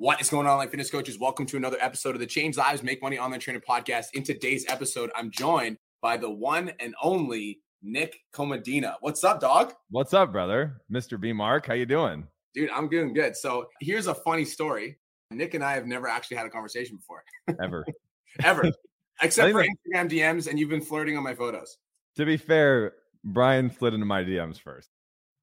What is going on, like fitness coaches? Welcome to another episode of the Change Lives Make Money Online Trainer Podcast. In today's episode, I'm joined by the one and only Nick Comodina. What's up, dog? What's up, brother? Mr. B Mark, how you doing? Dude, I'm doing good. So here's a funny story. Nick and I have never actually had a conversation before. Ever. Ever. Except for Instagram DMs, and you've been flirting on my photos. to be fair, Brian slid into my DMs first.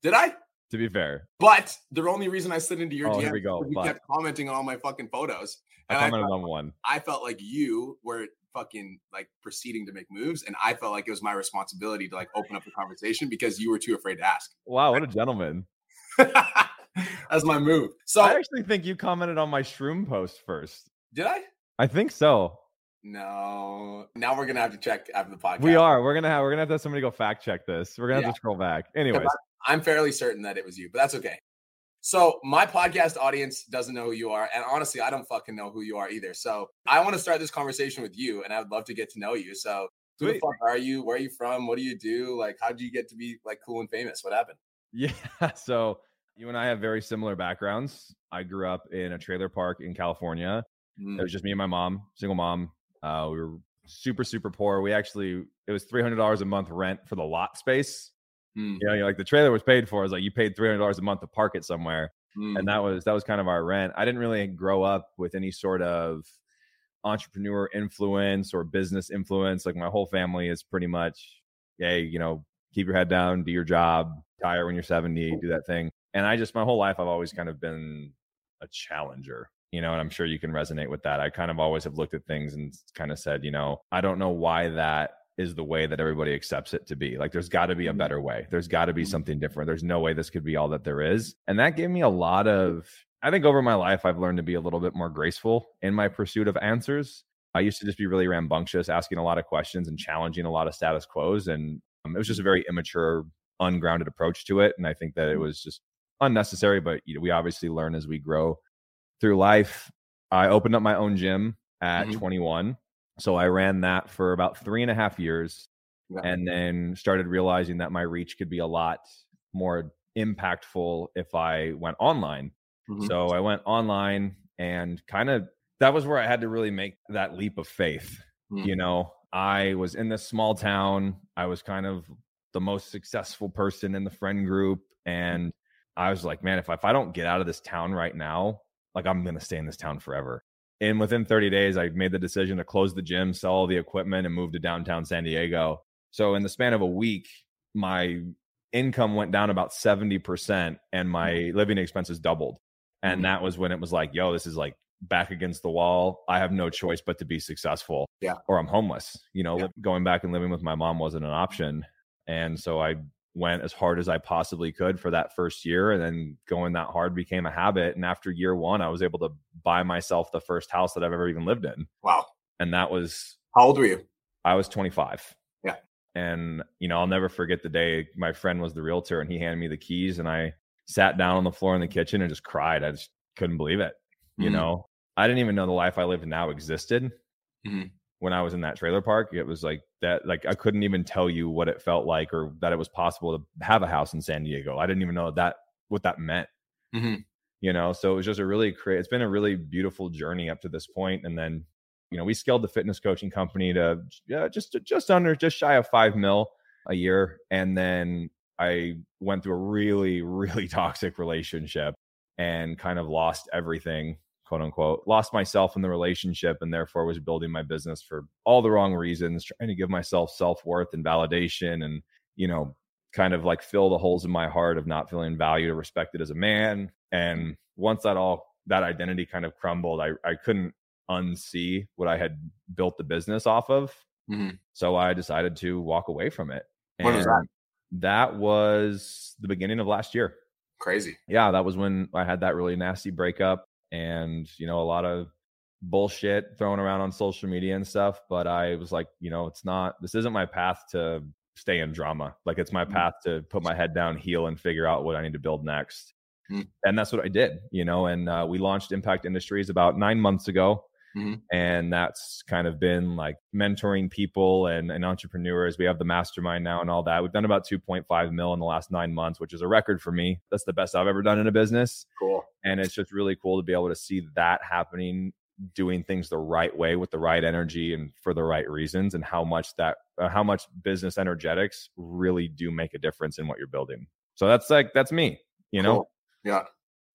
Did I? To be fair, But the only reason I slid into your Oh, DMs we go, you but. kept commenting on all my fucking photos. I And I, commented felt, on one. I felt like you were fucking like proceeding to make moves, and I felt like it was my responsibility to like open up the conversation because you were too afraid to ask. Wow, what a gentleman. That's my move. So I actually think you commented on my shroom post first. did I? I think so. No. Now we're gonna have to check after the podcast. We are. We're gonna have we're gonna have to have somebody go fact check this. We're gonna have to scroll back. Anyways, I'm fairly certain that it was you, but that's okay. So my podcast audience doesn't know who you are, and honestly, I don't fucking know who you are either. So I want to start this conversation with you, and I would love to get to know you. So who the fuck are you? Where are you from? What do you do? Like, how did you get to be like cool and famous? What happened? yeah. So you and I have very similar backgrounds. I grew up in a trailer park in California. Mm, It was just me and my mom, single mom. Uh, we were super, super poor. We actually, it was $300 a month rent for the lot space. Mm, You know, you're like the trailer was paid for. It's like you paid $300 a month to park it somewhere. mm. And that was, that was kind of our rent. I didn't really grow up with any sort of entrepreneur influence or business influence. Like my whole family is pretty much, hey, you know, keep your head down, do your job, retire when you're 70, do that thing. And I just, my whole life, I've always kind of been a challenger, you know, and I'm sure you can resonate with that. I kind of always have looked at things and kind of said, you know, I don't know why that is the way that everybody accepts it to be. Like there's got to be a Mhm. better way. There's got to be Mhm. something different. There's no way this could be all that there is. And that gave me a lot of I think over my life I've learned to be a little bit more graceful in my pursuit of answers. I used to just be really rambunctious, asking a lot of questions and challenging a lot of status quos and um, it was just a very immature, ungrounded approach to it and I think that it was just unnecessary but you know, we obviously learn as we grow through life. I opened up my own gym at Mhm. 21. So I ran that for about three and a half years Yeah. and then started realizing that my reach could be a lot more impactful if I went online. Mhm. So I went online and kind of that was where I had to really make that leap of faith. Mm. You know, I was in this small town. I was kind of the most successful person in the friend group. And I was like, man, if, if I don't get out of this town right now, like I'm going to stay in this town forever. And within 30 days, I made the decision to close the gym, sell all the equipment, and move to downtown San Diego. So in the span of a week, my income went down about 70% and my living expenses doubled. And Mhm. that was when it was like, yo, this is like back against the wall. I have no choice but to be successful. Yeah. Or I'm homeless. You know, Yeah. going back and living with my mom wasn't an option. And so I went as hard as I possibly could for that first year. And then going that hard became a habit. And after year one, I was able to buy myself the first house that I've ever even lived in. Wow. And that was, How old were you? I was 25. Yeah. And, you know, I'll never forget the day my friend was the realtor and he handed me the keys and I sat down on the floor in the kitchen and just cried. I just couldn't believe it. You Mhm. know, I didn't even know the life I live now existed Mhm. When I was in that trailer park. It was like that, like, I couldn't even tell you what it felt like or that it was possible to have a house in San Diego. I didn't even know that, what that meant Mhm. you know so it was just a really cra- it's been a really beautiful journey up to this point and then you know we scaled the fitness coaching company to yeah, just just under just shy of five mil a year and then i went through a really really toxic relationship and kind of lost everything quote unquote lost myself in the relationship and therefore was building my business for all the wrong reasons trying to give myself self-worth and validation and you know kind of like fill the holes in my heart of not feeling valued or respected as a man. And once that all that identity kind of crumbled, I, I couldn't unsee what I had built the business off of. Mhm. So I decided to walk away from it. When was that? That was the beginning of last year. Crazy. Yeah, that was when I had that really nasty breakup and, you know, a lot of bullshit thrown around on social media and stuff. But I was like, you know, it's not, this isn't my path to stay in drama. Like it's my Mhm. path to put my head down, heal, and figure out what I need to build next. Mhm. And that's what I did, you know. And uh, we launched Impact Industries about nine months ago. Mhm. And that's kind of been like mentoring people and, and entrepreneurs. We have the mastermind now and all that. We've done about 2.5 mil in the last nine months, which is a record for me. That's the best I've ever done in a business. Cool. And it's just really cool to be able to see that happening, doing things the right way with the right energy and for the right reasons, and how much that, uh, how much business energetics really do make a difference in what you're building. So that's like, that's me, you know? Cool. Yeah.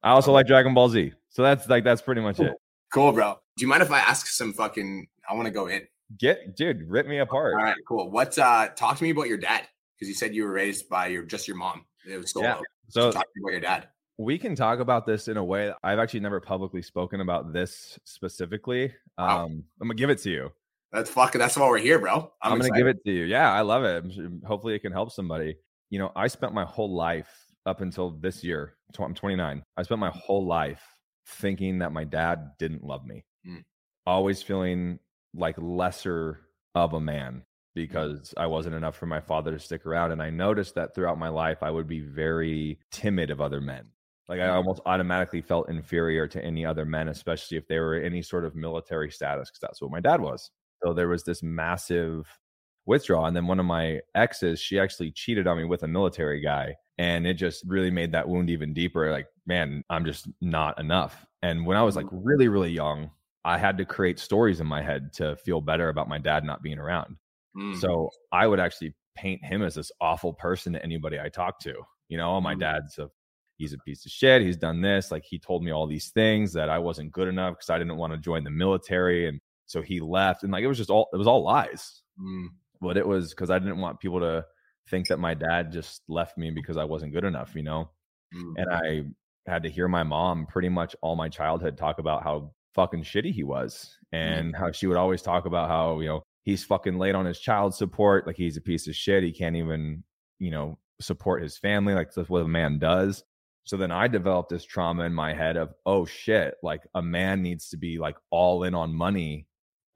I also like Dragon Ball Z. So that's like, that's pretty much it. Cool, bro. Do you mind if I ask some fucking? I want to go in. Get, dude, rip me apart. All right, cool. What's uh? Talk to me about your dad because you said you were raised by your just your mom. It was solo. Yeah. So So talk to me about your dad. we can talk about this in a way I've actually never publicly spoken about this specifically. Wow. Um, I'm gonna give it to you. That's fucking. That's why we're here, bro. I'm, gonna give it to you. Yeah, I love it. Hopefully, it can help somebody. You know, I spent my whole life up until this year. I'm 29. I spent my whole life thinking that my dad didn't love me. Mm. Always feeling like lesser of a man because I wasn't enough for my father to stick around. And I noticed that throughout my life, I would be very timid of other men. Like I Mm. almost automatically felt inferior to any other men, especially if they were any sort of military status, because that's what my dad was. So there was this massive withdrawal. And then one of my exes, she actually cheated on me with a military guy. And it just really made that wound even deeper. Like, man, I'm just not enough. And when I was like really, really young, I had to create stories in my head to feel better about my dad not being around. Mm. So I would actually paint him as this awful person to anybody I talked to. You know, oh, my Mm. dad's a he's a piece of shit. He's done this. Like he told me all these things that I wasn't good enough because I didn't want to join the military. And so he left. And like it was just all it was all lies. Mm. But it was because I didn't want people to think that my dad just left me because I wasn't good enough, you know? Mm. And I had to hear my mom pretty much all my childhood talk about how fucking shitty he was mm-hmm. and how she would always talk about how, you know, he's fucking late on his child support. Like he's a piece of shit. He can't even, you know, support his family. Like that's what a man does. So then I developed this trauma in my head of, oh shit, like a man needs to be like all in on money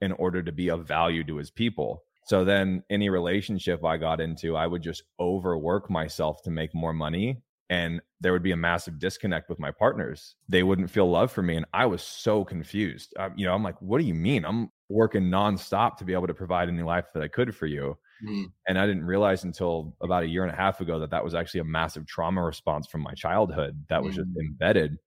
in order to be of value to his people. So then any relationship I got into, I would just overwork myself to make more money and there would be a massive disconnect with my partners. They wouldn't feel love for me and I was so confused. You know, I'm like, what do you mean? I'm working nonstop to be able to provide any life that I could for you. Mm. And I didn't realize until about a year and a half ago that that was actually a massive trauma response from my childhood that was just embedded.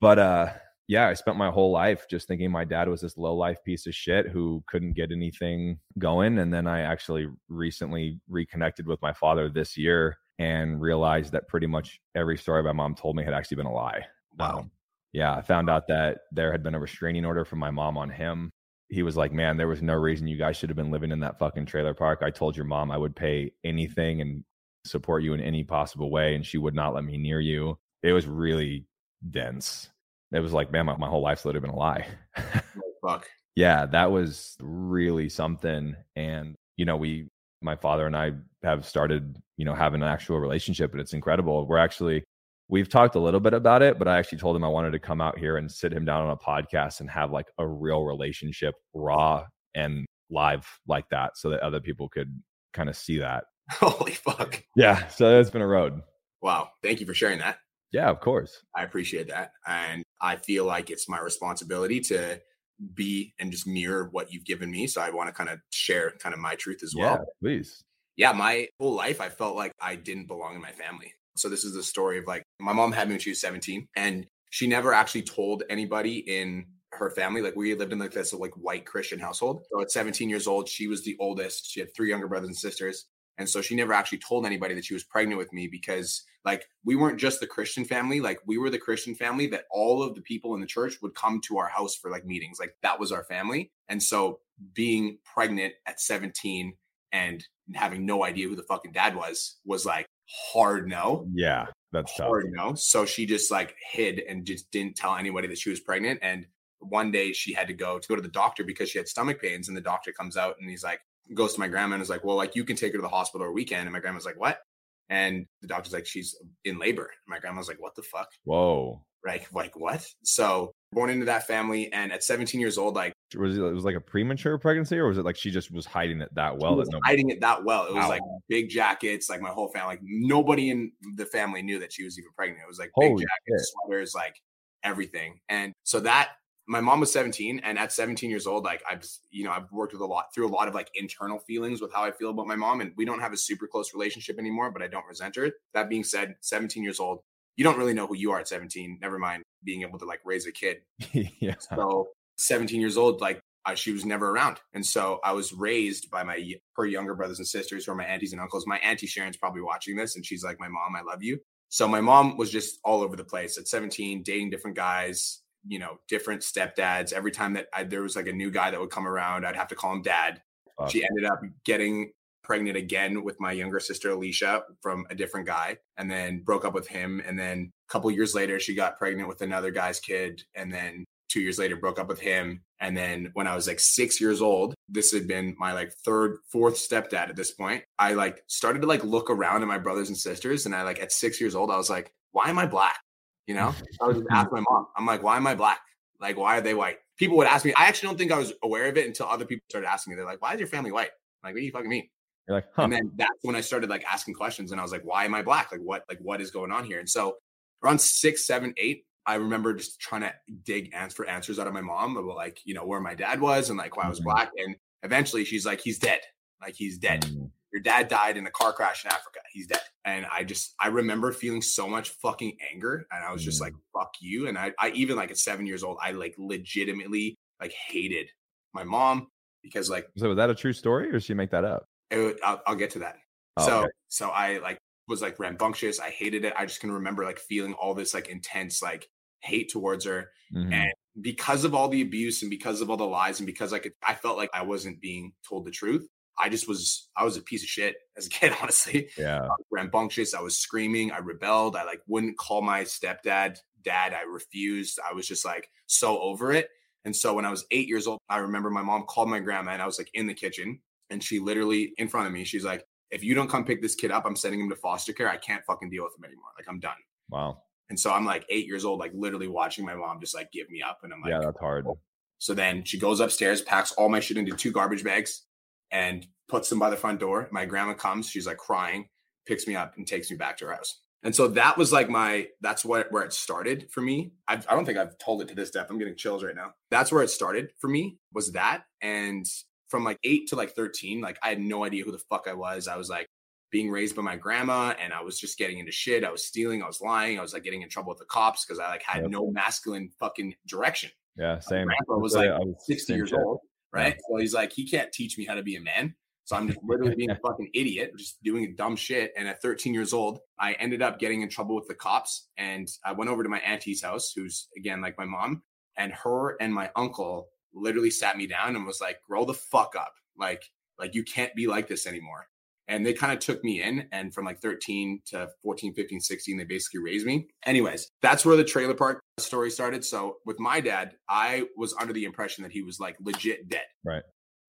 But uh yeah, I spent my whole life just thinking my dad was this low life piece of shit who couldn't get anything going. And then I actually recently reconnected with my father this year and realized that pretty much every story my mom told me had actually been a lie. Wow. Um, yeah, I found out that there had been a restraining order from my mom on him. He was like, Man, there was no reason you guys should have been living in that fucking trailer park. I told your mom I would pay anything and support you in any possible way, and she would not let me near you. It was really dense. It was like, man, my, my whole life's literally been a lie. Oh, fuck. yeah, that was really something. And, you know, we, my father and I have started, you know, having an actual relationship, and it's incredible. We're actually, we've talked a little bit about it, but I actually told him I wanted to come out here and sit him down on a podcast and have like a real relationship, raw and live like that, so that other people could kind of see that. Holy fuck. Yeah. So it's been a road. Wow. Thank you for sharing that. Yeah, of course. I appreciate that. And I feel like it's my responsibility to be and just mirror what you've given me. So I want to kind of share kind of my truth as well. Yeah, please. yeah, my whole life I felt like I didn't belong in my family. So this is the story of like my mom had me when she was 17 and she never actually told anybody in her family. Like we lived in like this like white Christian household. So at 17 years old, she was the oldest. She had three younger brothers and sisters. And so she never actually told anybody that she was pregnant with me because like we weren't just the Christian family, like we were the Christian family that all of the people in the church would come to our house for like meetings. Like that was our family. And so being pregnant at 17 and having no idea who the fucking dad was was like hard no Yeah, that's tough. hard no so she just like hid and just didn't tell anybody that she was pregnant and one day she had to go to go to the doctor because she had stomach pains and the doctor comes out and he's like goes to my grandma and is like well like you can take her to the hospital or weekend and my grandma's like what and the doctor's like she's in labor and my grandma's like what the fuck Whoa. like like what so born into that family and at 17 years old like Was it, it was like a premature pregnancy, or was it like she just was hiding it that well that was no hiding it that well. It was Wow. like big jackets, like my whole family, like nobody in the family knew that she was even pregnant. It was like big Holy jackets, sweaters, like everything. And so that my mom was 17 and at 17 years old like i've you know i've worked with a lot through a lot of like internal feelings with how i feel about my mom and we don't have a super close relationship anymore but i don't resent her. That being said 17 years old you don't really know who you are at 17 never mind being able to like raise a kid. Yeah. so 17 years old like I, she was never around and so i was raised by my her younger brothers and sisters who are my aunties and uncles. My auntie sharon's probably watching this and she's like my mom i love you. So my mom was just all over the place at 17 dating different guys you know, different stepdads. Every time that I, there was like a new guy that would come around, I'd have to call him dad. She ended up getting pregnant again with my younger sister Alicia from a different guy, and then broke up with him. And then a couple years later, she got pregnant with another guy's kid, and then two years later broke up with him. And then when I was like six years old, this had been my like third, fourth stepdad at this point. I like started to like look around at my brothers and sisters, and I like at six years old, I was like, why am I black? You know, I was just ask my mom. I'm like, why am I black? Like, why are they white? People would ask me. I actually don't think I was aware of it until other people started asking me. They're like, why is your family white? I'm like, what do you fucking mean? You're like, huh. And then that's when I started like asking questions, and I was like, why am I black? Like, what? Like, what is going on here? And so around six, seven, eight, I remember just trying to dig answer for answers out of my mom about like, you know, where my dad was and like why I was mm-hmm. black. And eventually she's like, he's dead. Like he's dead. Your dad died in a car crash in Africa. He's dead. And I just, I remember feeling so much fucking anger. And I was just like, fuck you. And I, I even like at seven years old, I like legitimately like hated my mom because like. So was that a true story or did she make that up? It, I'll, I'll, get to that. Oh, so, okay. so I like was like rambunctious. I hated it. I just can remember like feeling all this like intense like hate towards her. Mm-hmm. And because of all the abuse and because of all the lies and because like I felt like I wasn't being told the truth, I just was I was a piece of shit as a kid, honestly. Yeah. I rambunctious. I was screaming. I rebelled. I like wouldn't call my stepdad dad. I refused. I was just like so over it. And so when I was eight years old, I remember my mom called my grandma and I was like in the kitchen and she literally in front of me, she's like, if you don't come pick this kid up, I'm sending him to foster care. I can't fucking deal with him anymore. Like I'm done. Wow. And so I'm like eight years old, like literally watching my mom just like give me up. And I'm like, yeah, that's hard. So then she goes upstairs, packs all my shit into two garbage bags, and puts them by the front door. My grandma comes, she's like crying, picks me up and takes me back to her house. And so that was like my, that's what, where it started for me. I've, I do not think I've told it to this depth. I'm getting chills right now. That's where it started for me was that. And from like eight to like 13, like I had no idea who the fuck I was. I was like being raised by my grandma and I was just getting into shit. I was stealing, I was lying. I was like getting in trouble with the cops because I like had yep. no masculine fucking direction. Yeah, same. My grandpa was like was 60 years shit. old, right? Yeah. So he's like, he can't teach me how to be a man. So I'm just literally being a fucking idiot, just doing dumb shit. And at 13 years old, I ended up getting in trouble with the cops. And I went over to my auntie's house, who's again like my mom, and her and my uncle literally sat me down and was like, grow the fuck up. Like, like you can't be like this anymore. And they kind of took me in. And from like 13 to 14, 15, 16, they basically raised me. Anyways, that's where the trailer park story started. So with my dad, I was under the impression that he was like legit dead. Right.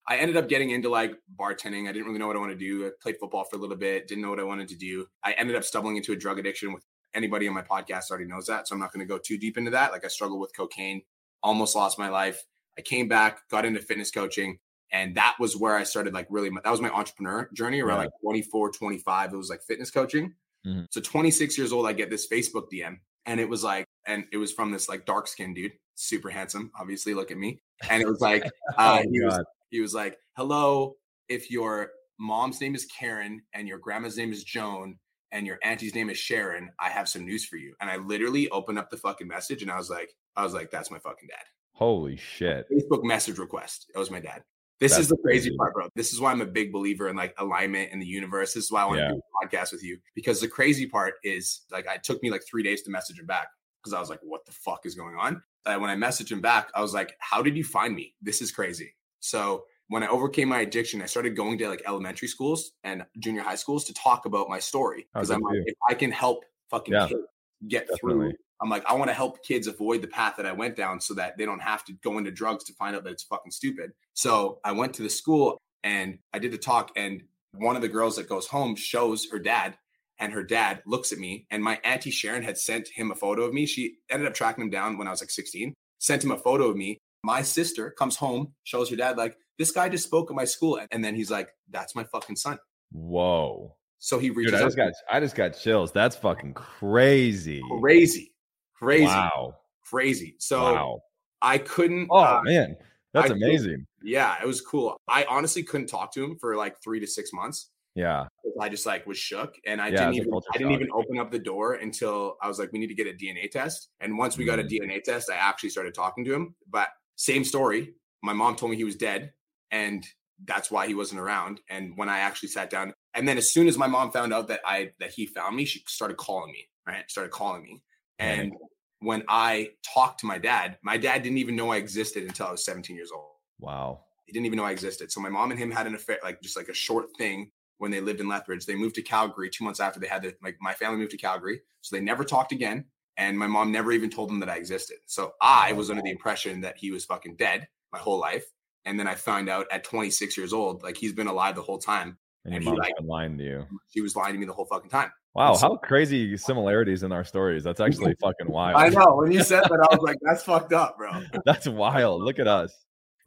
I ended up getting into like bartending. I didn't really know what I wanted to do. I played football for a little bit, didn't know what I wanted to do. I ended up stumbling into a drug addiction with anybody on my podcast already knows that. So I'm not going to go too deep into that. Like I struggled with cocaine, almost lost my life. I came back, got into fitness coaching. And that was where I started like really, that was my entrepreneur journey around like 24, 25. It was like fitness coaching. Mm-hmm. So 26 years old, I get this Facebook DM and it was like, and it was from this like dark skinned dude, super handsome, obviously. Look at me. And it was like, uh, oh, he was, he was like, "Hello, if your mom's name is Karen and your grandma's name is Joan and your auntie's name is Sharon, I have some news for you." And I literally opened up the fucking message and I was like, I was like, "That's my fucking dad." Holy shit! Facebook message request. It was my dad. This That's is the crazy, crazy part, bro. This is why I'm a big believer in like alignment in the universe. This is why I want yeah. to do a podcast with you because the crazy part is like it took me like three days to message him back because I was like, what the fuck is going on? And when I messaged him back, I was like, how did you find me? This is crazy. So when I overcame my addiction, I started going to like elementary schools and junior high schools to talk about my story because I'm like, if I can help fucking yeah, kids get definitely. through, I'm like, I want to help kids avoid the path that I went down so that they don't have to go into drugs to find out that it's fucking stupid. So I went to the school and I did the talk, and one of the girls that goes home shows her dad. And her dad looks at me, and my auntie Sharon had sent him a photo of me. She ended up tracking him down when I was like 16, sent him a photo of me my sister comes home, shows her dad, like, this guy just spoke at my school. And then he's like, that's my fucking son. Whoa. So he reaches Dude, I just got I just got chills. That's fucking crazy. Crazy. Crazy. Wow. Crazy. So wow. I couldn't. Oh uh, man, that's I amazing. yeah, it was cool. I honestly couldn't talk to him for like three to six months. Yeah. I just like was shook, and I Yeah, didn't even I didn't even open up the door until I was like, we need to get a DNA test. And once we got a Mm. DNA test, I actually started talking to him. But same story. My mom told me he was dead, and that's why he wasn't around. And when I actually sat down, and then as soon as my mom found out that I that he found me, she started calling me. Right, started calling me, and when I talked to my dad, my dad didn't even know I existed until I was 17 years old. Wow. He didn't even know I existed. So my mom and him had an affair, like just like a short thing when they lived in Lethbridge. They moved to Calgary two months after they had the, like my family moved to Calgary. So they never talked again. And my mom never even told them that I existed. So I was under the impression that he was fucking dead my whole life. And then I found out at 26 years old, like he's been alive the whole time. And And he, like- lying to you. He was lying to me the whole fucking time. Wow, so- how crazy similarities in our stories. That's actually fucking wild. I know. When you said that, I was like, that's fucked up, bro. That's wild. Look at us.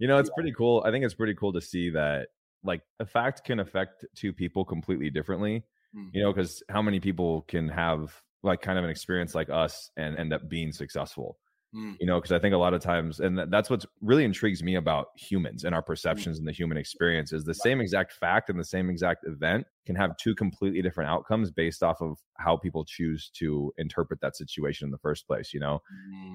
You know, it's pretty cool. I think it's pretty cool to see that like a fact can affect two people completely differently. You mm-hmm. know, because how many people can have like kind of an experience like us and end up being successful? Mm. You know, because I think a lot of times, and that's what really intrigues me about humans Mm. and our perceptions and the human experience is the same exact fact and the same exact event can have two completely different outcomes based off of how people choose to interpret that situation in the first place. You know,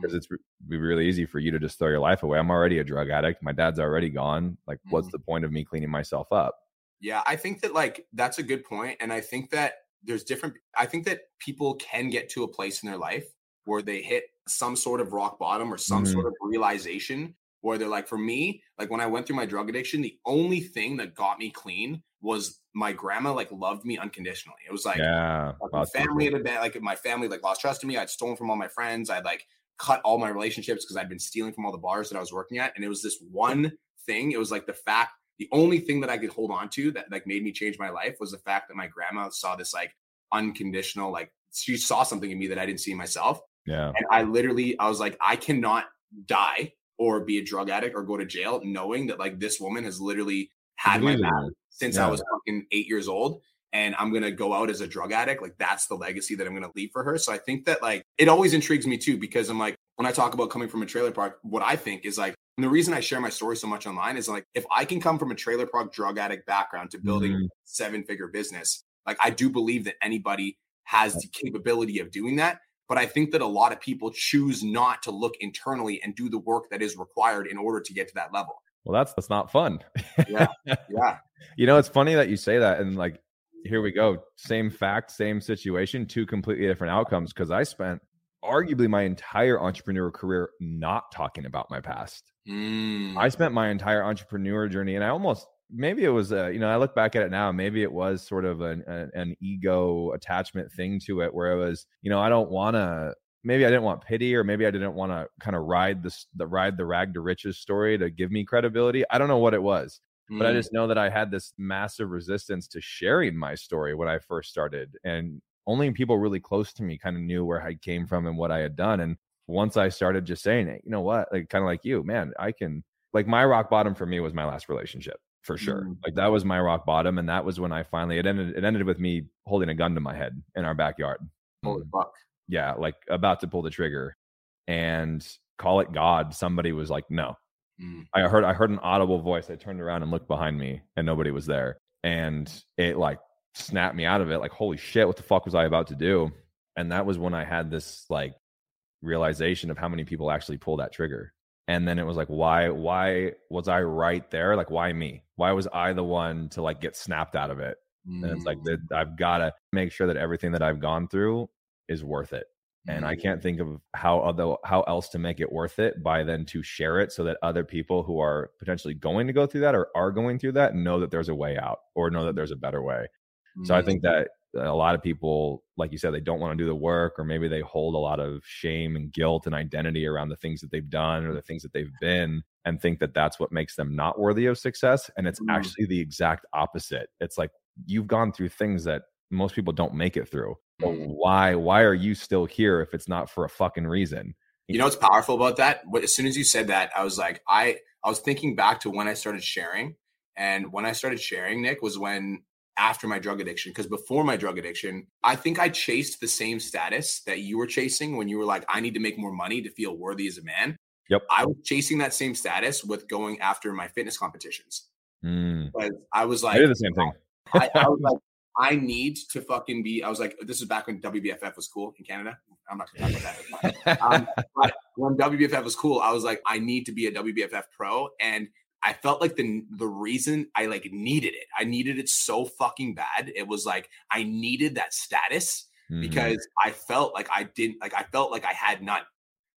because Mm. it's be really easy for you to just throw your life away. I'm already a drug addict. My dad's already gone. Like, what's Mhm. the point of me cleaning myself up? Yeah, I think that like that's a good point, and I think that there's different. I think that people can get to a place in their life where they hit some sort of rock bottom or some Mhm. sort of realization where they're like, for me, like when I went through my drug addiction, the only thing that got me clean was my grandma like loved me unconditionally. It was like yeah, like, my family had been like my family like lost trust in me. I'd stolen from all my friends. I'd like cut all my relationships because I'd been stealing from all the bars that I was working at. And it was this one thing. It was like the fact, the only thing that I could hold on to that like made me change my life was the fact that my grandma saw this like unconditional, like she saw something in me that I didn't see in myself. Yeah, And I literally, I was like, I cannot die or be a drug addict or go to jail knowing that like this woman has literally had my back since I was fucking eight years old. And I'm gonna go out as a drug addict. Like that's the legacy that I'm gonna leave for her. So I think that like it always intrigues me too, because I'm like, when I talk about coming from a trailer park, what I think is like, and the reason I share my story so much online is like, if I can come from a trailer park drug addict background to building Mhm. seven figure business, like I do believe that anybody has the capability of doing that. But I think that a lot of people choose not to look internally and do the work that is required in order to get to that level. Well, that's that's not fun. Yeah. Yeah. you know, it's funny that you say that, and like, here we go, same fact, same situation, two completely different outcomes. Because I spent arguably my entire entrepreneur career not talking about my past. Mm. I spent my entire entrepreneur journey, and I almost maybe it was a, you know I look back at it now, maybe it was sort of an an, an ego attachment thing to it, where it was you know I don't want to. Maybe I didn't want pity, or maybe I didn't want to kind of ride this the ride the rag to riches story to give me credibility. I don't know what it was, but I Mm. just know that I had this massive resistance to sharing my story when I first started, and only people really close to me kind of knew where I came from and what I had done. And once I started just saying it, you know what, like kind of like you, man, I can like my rock bottom for me was my last relationship for sure. Mm. Like that was my rock bottom, and that was when I finally it ended. It ended with me holding a gun to my head in our backyard. Holy Mm, fuck. yeah, like about to pull the trigger, and call it God. Somebody was like, "No." Mm. I heard I heard an audible voice. I turned around and looked behind me, and nobody was there. And it like snapped me out of it. Like, holy shit, what the fuck was I about to do? And that was when I had this like realization of how many people actually pull that trigger. And then it was like, why, why was I right there? Like, why me? Why was I the one to like get snapped out of it? And it's like Mm. that I've got to make sure that everything that I've gone through is worth it. And I Mm. can't think of how other how else to make it worth it by then to share it so that other people who are potentially going to go through that or are going through that know that there's a way out or know that there's a better way. So I Mm. think that a lot of people, like you said, they don't want to do the work, or maybe they hold a lot of shame and guilt and identity around the things that they've done or the things that they've been, and think that that's what makes them not worthy of success. And it's Mm. actually the exact opposite. It's like you've gone through things that most people don't make it through. But Mm. why? Why are you still here if it's not for a fucking reason? You know what's powerful about that? What- As soon as you said that, I was like, I I was thinking back to when I started sharing, and when I started sharing, Nick was when after my drug addiction. Because before my drug addiction, I think I chased the same status that you were chasing when you were like, I need to make more money to feel worthy as a man. Yep. I was chasing that same status with going after my fitness competitions. Mm. But I was like, I did the same thing. I, I was like, I need to fucking be. I was like, this is back when WBFF was cool in Canada. I'm not gonna talk about that. um, but when WBFF was cool, I was like, I need to be a WBFF pro, and I felt like the the reason I like needed it. I needed it so fucking bad. It was like I needed that status Mhm. because I felt like I didn't like I felt like I had not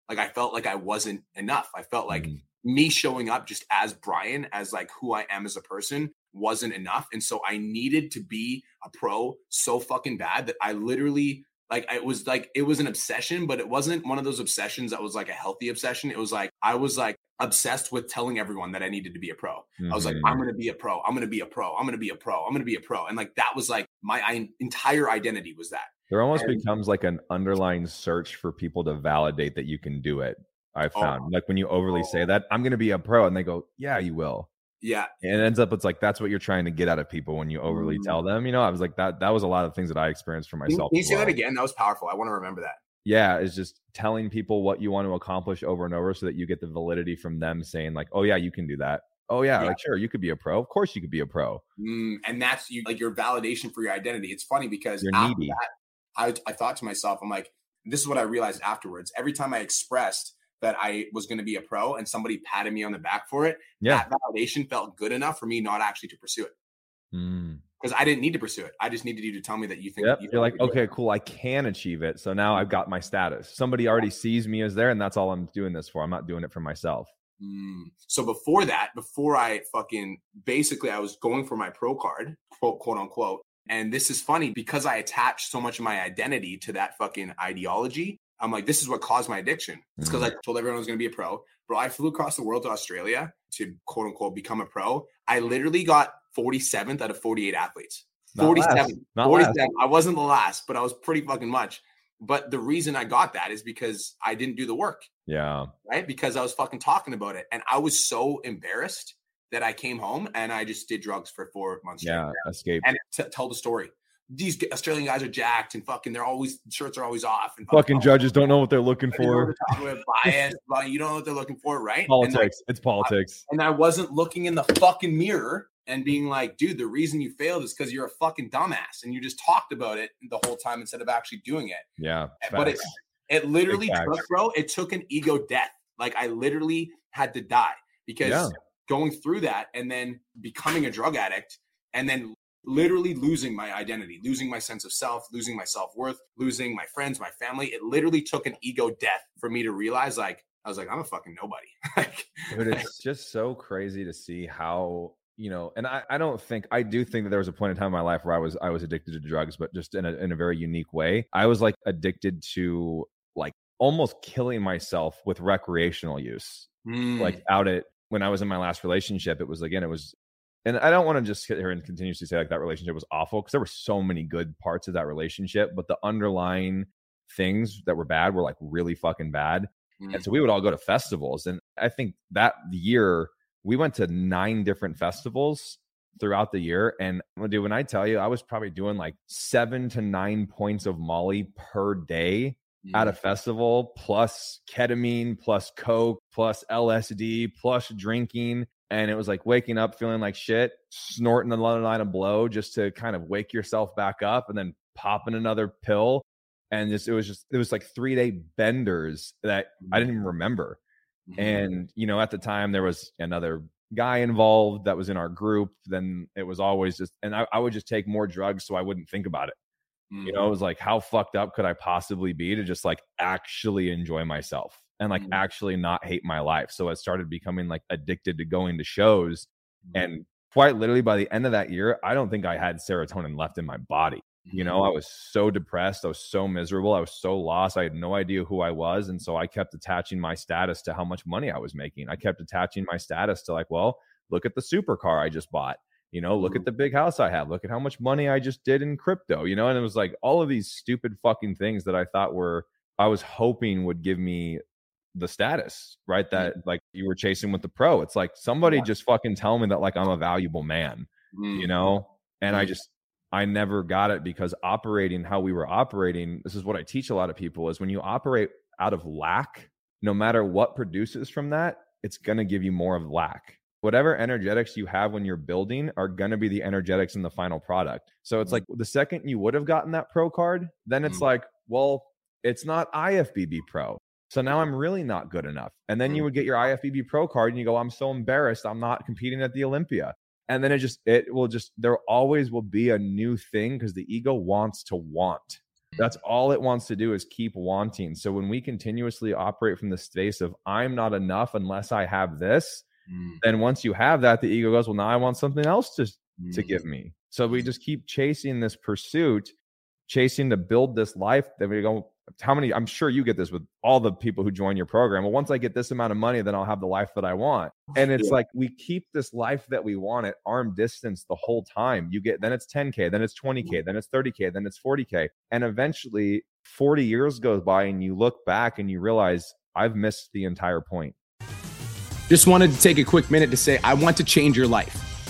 Like I felt like I wasn't enough. I felt like Mhm. me showing up just as Brian, as like who I am as a person, wasn't enough. And so I needed to be a pro so fucking bad that I literally like it was like it was an obsession, but it wasn't one of those obsessions that was like a healthy obsession. It was like I was like obsessed with telling everyone that I needed to be a pro. I was like. I'm mm-hmm. gonna be a pro. I'm gonna be a pro. I'm gonna be a pro. I'm gonna be a pro. And like that was like my I, entire identity was that. there almost and- becomes like an underlying search for people to validate that you can do it. I oh, found like when you overly say Oh. that I'm going to be a pro, and they go, "Yeah, you will." Yeah. And it ends up it's like that's what you're trying to get out of people when you overly Mm. tell them. You know, I was like that. That was a lot of things that I experienced for myself. can you say that again? That was powerful. I want to remember that. yeah it's just telling people what you want to accomplish over and over so that you get the validity from them saying like oh yeah you can do that oh yeah, Yeah. like sure you could be a pro of course you could be a pro Mm, and that's you like your validation for your identity. It's funny because You're after needy. that, I, I thought to myself, I'm like, this is what I realized afterwards. Every time I expressed that I was going to be a pro and somebody patted me on the back for it, yeah that validation felt good enough for me not actually to pursue it Mm. because I didn't need to pursue it. I just needed you to tell me that you think yep you you're like do it. okay cool i can achieve it so now i've got my status somebody already sees me as there and that's all i'm doing this for i'm not doing it for myself Mm. So before that, before I fucking basically I was going for my pro card, quote quote unquote. And this is funny because I attached so much of my identity to that fucking ideology. I'm like, this is what caused my addiction. It's because mm-hmm. I told everyone I was gonna be a pro. Bro, I flew across the world to Australia to quote unquote become a pro. I literally got 47th out of 48 athletes. Not 47. last. 47. I wasn't the last, but I was pretty fucking much. But the reason I got that is because I didn't do the work yeah right? Because I was fucking talking about it. And I was so embarrassed that I came home and I just did drugs for four months. straight. yeah escape And t- tell the story. These Australian guys are jacked and fucking, they're always, shirts are always off. And fucking judges don't know what they're looking You know what for they're bias, you don't know what they're looking for, right? And, like, politics it's politics and I wasn't looking in the fucking mirror and being like, dude, the reason you failed is because you're a fucking dumbass and you just talked about it the whole time instead of actually doing it. yeah But it, it literally facts. took, bro, it took an ego death. Like I literally had to die because Yeah. going through that and then becoming a drug addict and then literally losing my identity, losing my sense of self, losing my self worth, losing my friends, my family. It literally took an ego death for me to realize, like, I was like, I'm a fucking nobody. like, Dude, it's just so crazy to see how you know, and I, I don't think I do think that there was a point in time in my life where I was I was addicted to drugs, but just in a in a very unique way. I was like addicted to like almost killing myself with recreational use. mm, Like out at when I was in my last relationship, it was again, it was and I don't want to just sit here and continuously say like that relationship was awful because there were so many good parts of that relationship, but the underlying things that were bad were like really fucking bad. mm, And so we would all go to festivals. And I think that year we went to nine different festivals throughout the year. And dude, when I tell you, I was probably doing like seven to nine points of Molly per day at a mm, festival, plus ketamine, plus Coke, plus LSD, plus drinking. And it was like waking up feeling like shit, snorting another line of blow just to kind of wake yourself back up and then popping another pill. And just, it was just, it was like three day benders that I didn't even remember. mhm, And, you know, at the time there was another guy involved that was in our group. Then it was always just, and I, I would just take more drugs so I wouldn't think about it. You mhm, know, it was like, how fucked up could I possibly be to just like actually enjoy myself and like Mhm. actually not hate my life? So I started becoming like addicted to going to shows. mhm, And quite literally by the end of that year, I don't think I had serotonin left in my body. You know, mhm. I was so depressed. I was so miserable. I was so lost. I had no idea who I was. And so I kept attaching my status to how much money I was making. I kept attaching my status to like, well, look at the supercar I just bought. You know, look at the big house I have. Look at how much money I just did in crypto, you know? And it was like all of these stupid fucking things that I thought were, I was hoping would give me the status, right? That like you were chasing with the pro. It's like somebody Yeah. just fucking tell me that like I'm a valuable man Mm, you know and i Mhm. just i never got it because operating how we were operating this is what i teach a lot of people is when you operate out of lack no matter what produces from that, it's going to give you more of lack. Whatever energetics you have when you're building are going to be the energetics in the final product. So it's like the second you would have gotten that pro card, then it's Mm. like, well, it's not IFBB pro. So now I'm really not good enough. And then you would get your IFBB pro card and you go, I'm so embarrassed. I'm not competing at the Olympia. And then it just, it will just, there always will be a new thing because the ego wants to want. That's all it wants to do is keep wanting. So when we continuously operate from the space of I'm not enough unless I have this, Mm, then once you have that, the ego goes, well, now I want something else to to mm. give me. So we just keep chasing this pursuit, chasing to build this life that we go. How many? I'm sure you get this with all the people who join your program. Well, once I get this amount of money, then I'll have the life that I want. And it's Yeah. like we keep this life that we want at arm distance the whole time. You get then it's 10k, then it's mm-hmm. 20k, then it's 30k, then it's 40k, and eventually 40 years goes by, and you look back and you realize I've missed the entire point. Just wanted to take a quick minute to say I want to change your life.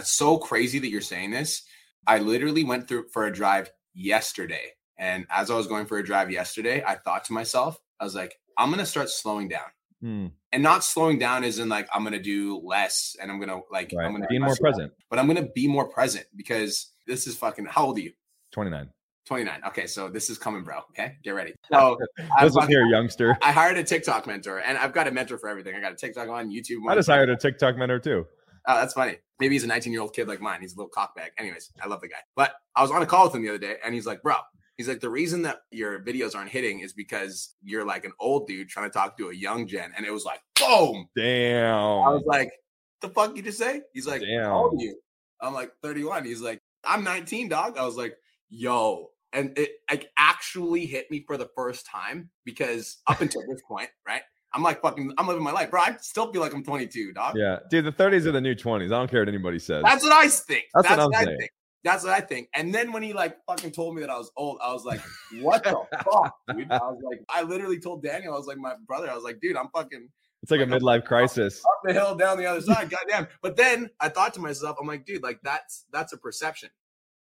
That's so crazy that you're saying this. I literally went through for a drive yesterday. And as I was going for a drive yesterday, I thought to myself, I was like, I'm going to start slowing down. Hmm, And not slowing down is in like, I'm going to do less and I'm going to like, right. I'm going to be more present. but I'm going to be more present because this is fucking, how old are you? 29. 29. Okay. So this is coming, bro. Okay. Get ready. So I, Listen fucking- here, youngster. I hired a TikTok mentor and I've got a mentor for everything. I got a TikTok on YouTube. I just hired a TikTok mentor too. Oh, that's funny. Maybe he's a 19 year old kid like mine. He's a little cockbag. Anyways, I love the guy. But I was on a call with him the other day and he's like, bro, he's like, the reason that your videos aren't hitting is because you're like an old dude trying to talk to a young gen. And it was like, boom. Damn. I was like, the fuck you just say? He's like, Damn. how old are you? I'm like, 31. He's like, I'm 19, dog. I was like, yo. And it like actually hit me for the first time because up until this point, right? I'm like fucking, I'm living my life, bro. I still feel like I'm 22, dog. yeah, dude, the 30s are the new 20s. I don't care what anybody says. That's what I think. That's That's, what what, I'm saying. think. That's what I think. And then when he like fucking told me that I was old, I was like, what the fuck, dude? I was like, I literally told Daniel, I was like, my brother, I was like, dude, I'm fucking it's like a midlife crisis. up the hill, down the other side. Goddamn. But then I thought to myself, I'm like, dude, like that's that's a perception.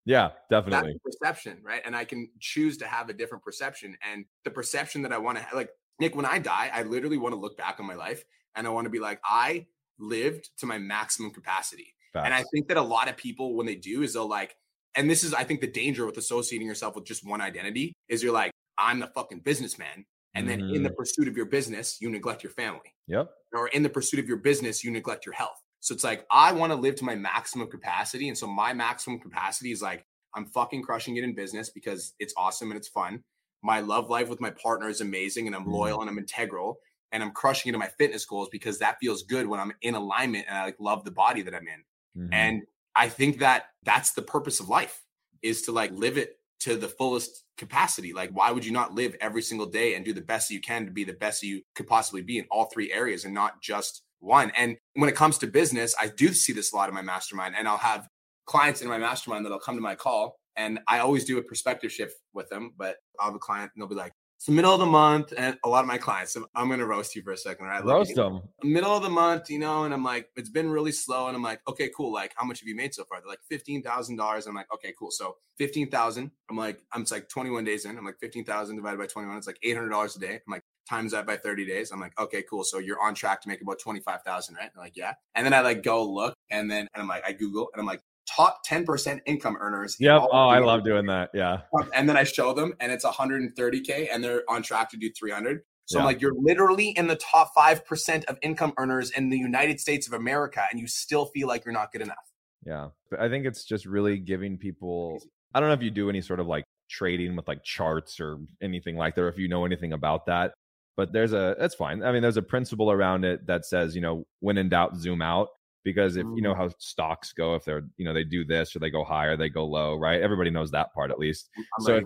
Yeah, That's definitely. a perception, right? And I can choose to have a different perception. And the perception that I want to have, like Nick, when I die, I literally want to look back on my life and I want to be like, I lived to my maximum capacity. And I think that a lot of people, when they do, is they'll like, and this is, I think, the danger with associating yourself with just one identity is you're like, I'm the fucking businessman. And then in the mm-hmm. pursuit of your business, you neglect your family. Yep. Or in the pursuit of your business, you neglect your health. So it's like, I want to live to my maximum capacity. And so my maximum capacity is like, I'm fucking crushing it in business because it's awesome and it's fun. My love life with my partner is amazing and I'm Mhm. loyal and I'm integral. And I'm crushing into my fitness goals because that feels good when I'm in alignment and I like love the body that I'm in. Mhm. And I think that that's the purpose of life is to like live it to the fullest capacity. Like, why would you not live every single day and do the best you can to be the best that you could possibly be in all three areas and not just one? And when it comes to business, I do see this a lot in my mastermind, and I'll have clients in my mastermind that'll come to my call, and I always do a perspective shift with them. But I'll have a client, and they'll be like, "It's the middle of the month," and a lot of my clients, I'm going to roast you for a second, right? Roast them. middle of the month, you know, and I'm like, it's been really slow. And I'm like, okay, cool. Like, how much have you made so far? They're like fifteen thousand dollars. I'm like, okay, cool. So fifteen thousand. I'm like, I'm it's like 21 days in. I'm like, fifteen thousand divided by 21. It's like eight hundred dollars a day. I'm like, times that by 30 days. I'm like, okay, cool. So you're on track to make about 25,000, right? They're like, yeah. And then I like go look, and then and I'm like, I Google, and I'm like, top 10% income earners. Yep. Oh, I love doing that. Yeah. Um, and then I show them, and it's 130k, and they're on track to do 300. So I'm like, you're literally in the top five percent of income earners in the United States of America, and you still feel like you're not good enough. Yeah. But I think it's just really giving people I don't know if you do any sort of like trading with like charts or anything like that, or if you know anything about that. But there's a that's fine. I mean, there's a principle around it that says, you know, when in doubt, zoom out. Because if you know how stocks go, if they're, you know, they do this or they go high or they go low, right? Everybody knows that part at least. I'm So if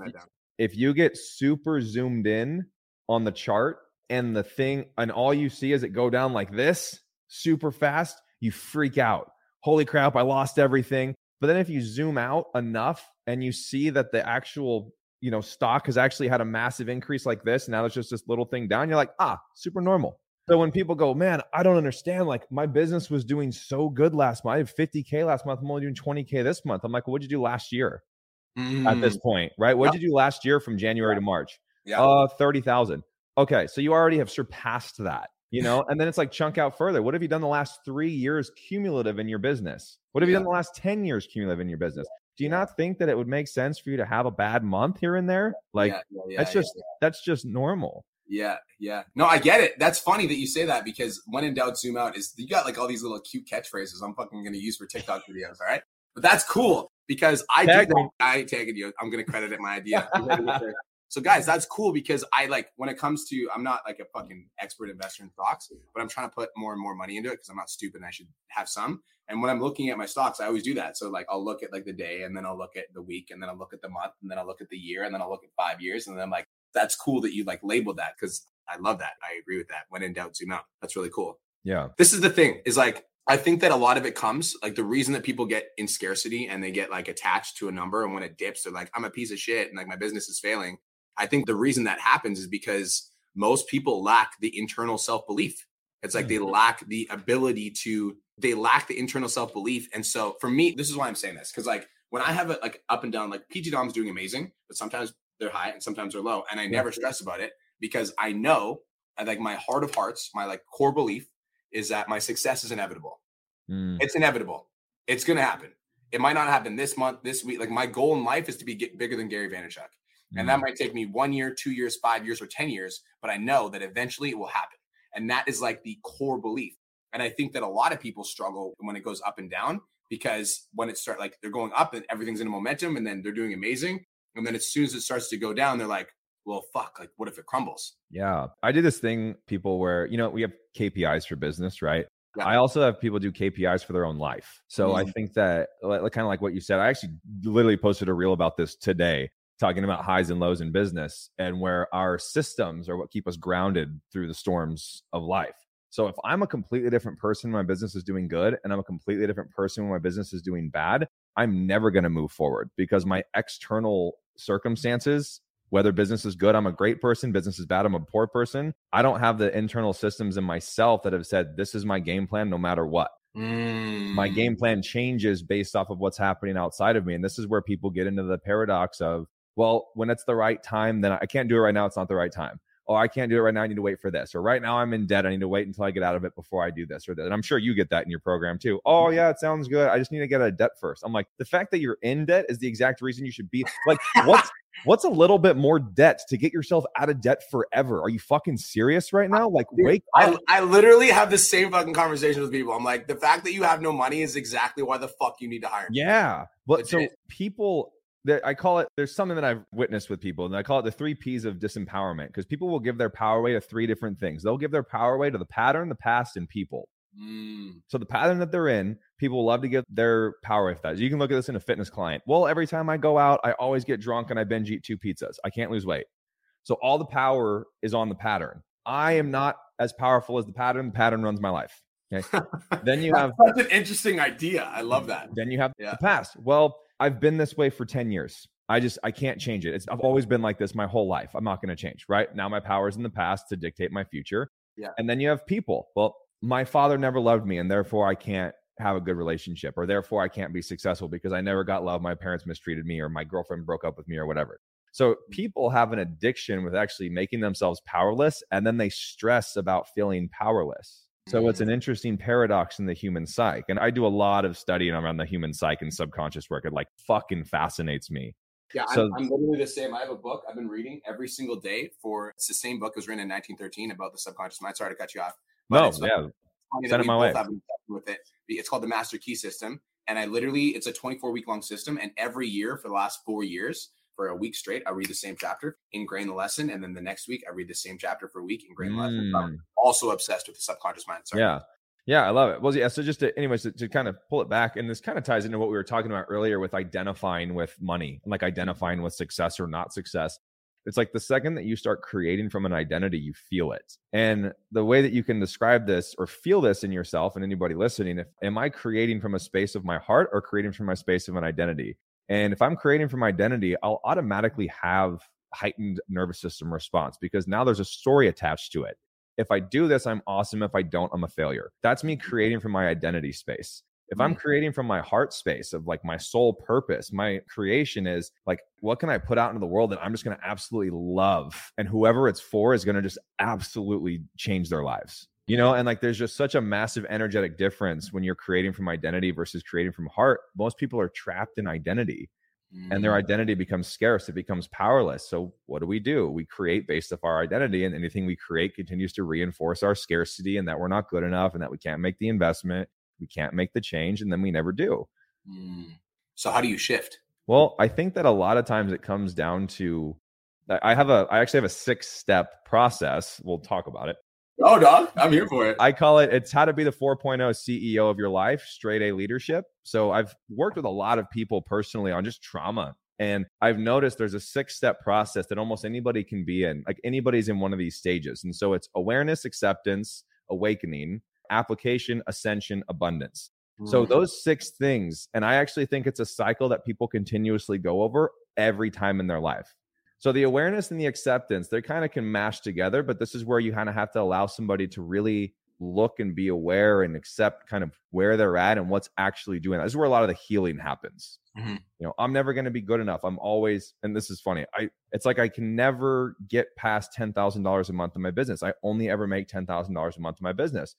if you get super zoomed in on the chart and the thing, and all you see is it go down like this super fast, you freak out. Holy crap, I lost everything. But then if you zoom out enough and you see that the actual you know stock has actually had a massive increase like this, and now it's just this little thing down, you're like, ah, super normal. So when people go, man, I don't understand. Like my business was doing so good last month. I had 50K last month. I'm only doing 20K this month. I'm like, well, what'd you do last year mm. at this mm. point? Right. What'd yep. you do last year from January to March? Yeah. Uh, 30,000. Okay. So you already have surpassed that, you know, and then it's like chunk out further. What have you done the last three years cumulative in your business? What have yeah. you done the last 10 years cumulative in your business? Do you not think that it would make sense for you to have a bad month here and there? Like yeah, that's just that's just normal. Yeah, yeah. No, I get it. That's funny that you say that because when in doubt, zoom out is you got like all these little cute catchphrases I'm fucking gonna use for TikTok videos. All right. But that's cool because I Tag do I tagged you. I'm gonna credit it my idea. so guys, that's cool because I like when it comes to I'm not like a fucking expert investor in stocks, but I'm trying to put more and more money into it because I'm not stupid and I should have some. And when I'm looking at my stocks, I always do that. So like I'll look at like the day and then I'll look at the week and then I'll look at the month and then I'll look at the year and then I'll look at five years and then I'm like, that's cool that you like labeled that because I love that. I agree with that. When in doubt, zoom out. That's really cool. Yeah. This is the thing is like, I think that a lot of it comes like the reason that people get in scarcity and they get like attached to a number. And when it dips, they're like, I'm a piece of shit and like my business is failing. I think the reason that happens is because most people lack the internal self belief. It's like mm-hmm. they lack the ability to, they lack the internal self belief. And so for me, this is why I'm saying this because like when I have it like up and down, like PG Dom's doing amazing, but sometimes they're high and sometimes they're low. And I never stress about it because I know, like my heart of hearts, my like core belief is that my success is inevitable. Mm. It's inevitable. It's going to happen. It might not happen this month, this week. Like my goal in life is to be get bigger than Gary Vaynerchuk. Mm. And that mm. might take me one year, two years, five years, or 10 years, but I know that eventually it will happen. And that is like the core belief. And I think that a lot of people struggle when it goes up and down because when it start like they're going up and everything's in a momentum and then they're doing amazing. And then as soon as it starts to go down, they're like, well, fuck, like what if it crumbles? Yeah. I do this thing, people where, you know, we have KPIs for business, right? Yeah. I also have people do KPIs for their own life. So mm-hmm. I think that, like, kind of like what you said, I actually literally posted a reel about this today, talking about highs and lows in business and where our systems are what keep us grounded through the storms of life. So if I'm a completely different person when my business is doing good and I'm a completely different person when my business is doing bad, I'm never going to move forward because my external circumstances whether business is good, I'm a great person, business is bad, I'm a poor person. I don't have the internal systems in myself that have said, this is my game plan no matter what. Mm. My game plan changes based off of what's happening outside of me. And this is where people get into the paradox of, well, when it's the right time, then I can't do it right now. It's not the right time. Oh, I can't do it right now. I need to wait for this. Or right now I'm in debt. I need to wait until I get out of it before I do this or that. And I'm sure you get that in your program too. Oh, mm-hmm. yeah, it sounds good. I just need to get out of debt first. I'm like, the fact that you're in debt is the exact reason you should be like, what's What's a little bit more debt to get yourself out of debt forever? Are you fucking serious right now? Like, wake I, I literally have the same fucking conversation with people. I'm like, the fact that you have no money is exactly why the fuck you need to hire. Me. Yeah. But so people, I call it, there's something that I've witnessed with people, and I call it the three P's of disempowerment because people will give their power away to three different things. They'll give their power away to the pattern, the past, and people. Mm. So the pattern that they're in, people love to give their power with that. You can look at this in a fitness client. Well, every time I go out, I always get drunk and I binge eat two pizzas. I can't lose weight. So all the power is on the pattern. I am not as powerful as the pattern. The pattern runs my life. Okay. then you have that's an interesting idea. I love that. Then you have yeah. the past. Well, I've been this way for 10 years. I just I can't change it. It's, I've always been like this my whole life. I'm not going to change. Right now, my power is in the past to dictate my future. Yeah. And then you have people. Well, my father never loved me and therefore I can't have a good relationship or therefore I can't be successful because I never got love. My parents mistreated me or my girlfriend broke up with me or whatever. So mm. people have an addiction with actually making themselves powerless and then they stress about feeling powerless. So it's an mm. interesting paradox in the human psyche. And I do a lot of studying around the human psyche and subconscious work. It like fucking fascinates me. Yeah, so, I'm, I'm, literally the same. I have a book I've been reading every single day for it's the same book it was written in 1913 about the subconscious mind. Sorry to cut you off. No, yeah. Send it my way. With it. It's called the Master Key System. And I literally, it's a 24 week long system. And every year for the last four years, for a week straight, I read the same chapter, ingrain the lesson. And then the next week, I read the same chapter for a week, ingrain mm. the lesson. I'm mm. also obsessed with the subconscious mind. Sorry. Yeah. Yeah, I love it. Well, yeah. So just to, anyways, to, to, kind of pull it back, and this kind of ties into what we were talking about earlier with identifying with money, like identifying with success or not success It's like the second that you start creating from an identity, you feel it. And the way that you can describe this or feel this in yourself and anybody listening, if am I creating from a space of my heart or creating from my space of an identity? And if I'm creating from identity, I'll automatically have heightened nervous system response because now there's a story attached to it. If I do this, I'm awesome. If I don't, I'm a failure. That's me creating from my identity space. If I'm mm. creating from my heart space of like my soul purpose, my creation is like, what can I put out into the world that I'm just going to absolutely love? And whoever it's for is going to just absolutely change their lives. You know, and like there's just such a massive energetic difference when you're creating from identity versus creating from heart. Most people are trapped in identity and their mm. identity becomes scarce it becomes powerless so what do we do we create based off our identity and anything we create continues to reinforce our scarcity and that we're not good enough and that we can't make the investment we can't make the change and then we never do mm. so how do you shift well i think that a lot of times it comes down to i have a i actually have a six step process we'll talk about it Oh, dog, I'm here for it. I call it it's how to be the 4.0 CEO of your life, straight A leadership. So I've worked with a lot of people personally on just trauma. And I've noticed there's a six step process that almost anybody can be in. Like anybody's in one of these stages. And so it's awareness, acceptance, awakening, application, ascension, abundance. So mm. those six things, and I actually think it's a cycle that people continuously go over every time in their life. So the awareness and the acceptance, they kind of can mash together, but this is where you kind of have to allow somebody to really look and be aware and accept kind of where they're at and what's actually doing that. This is where a lot of the healing happens. Mm-hmm. You know, I'm never going to be good enough. I'm always, and this is funny. I, it's like I can never get past ten thousand dollars a month in my business. I only ever make ten thousand dollars a month in my business.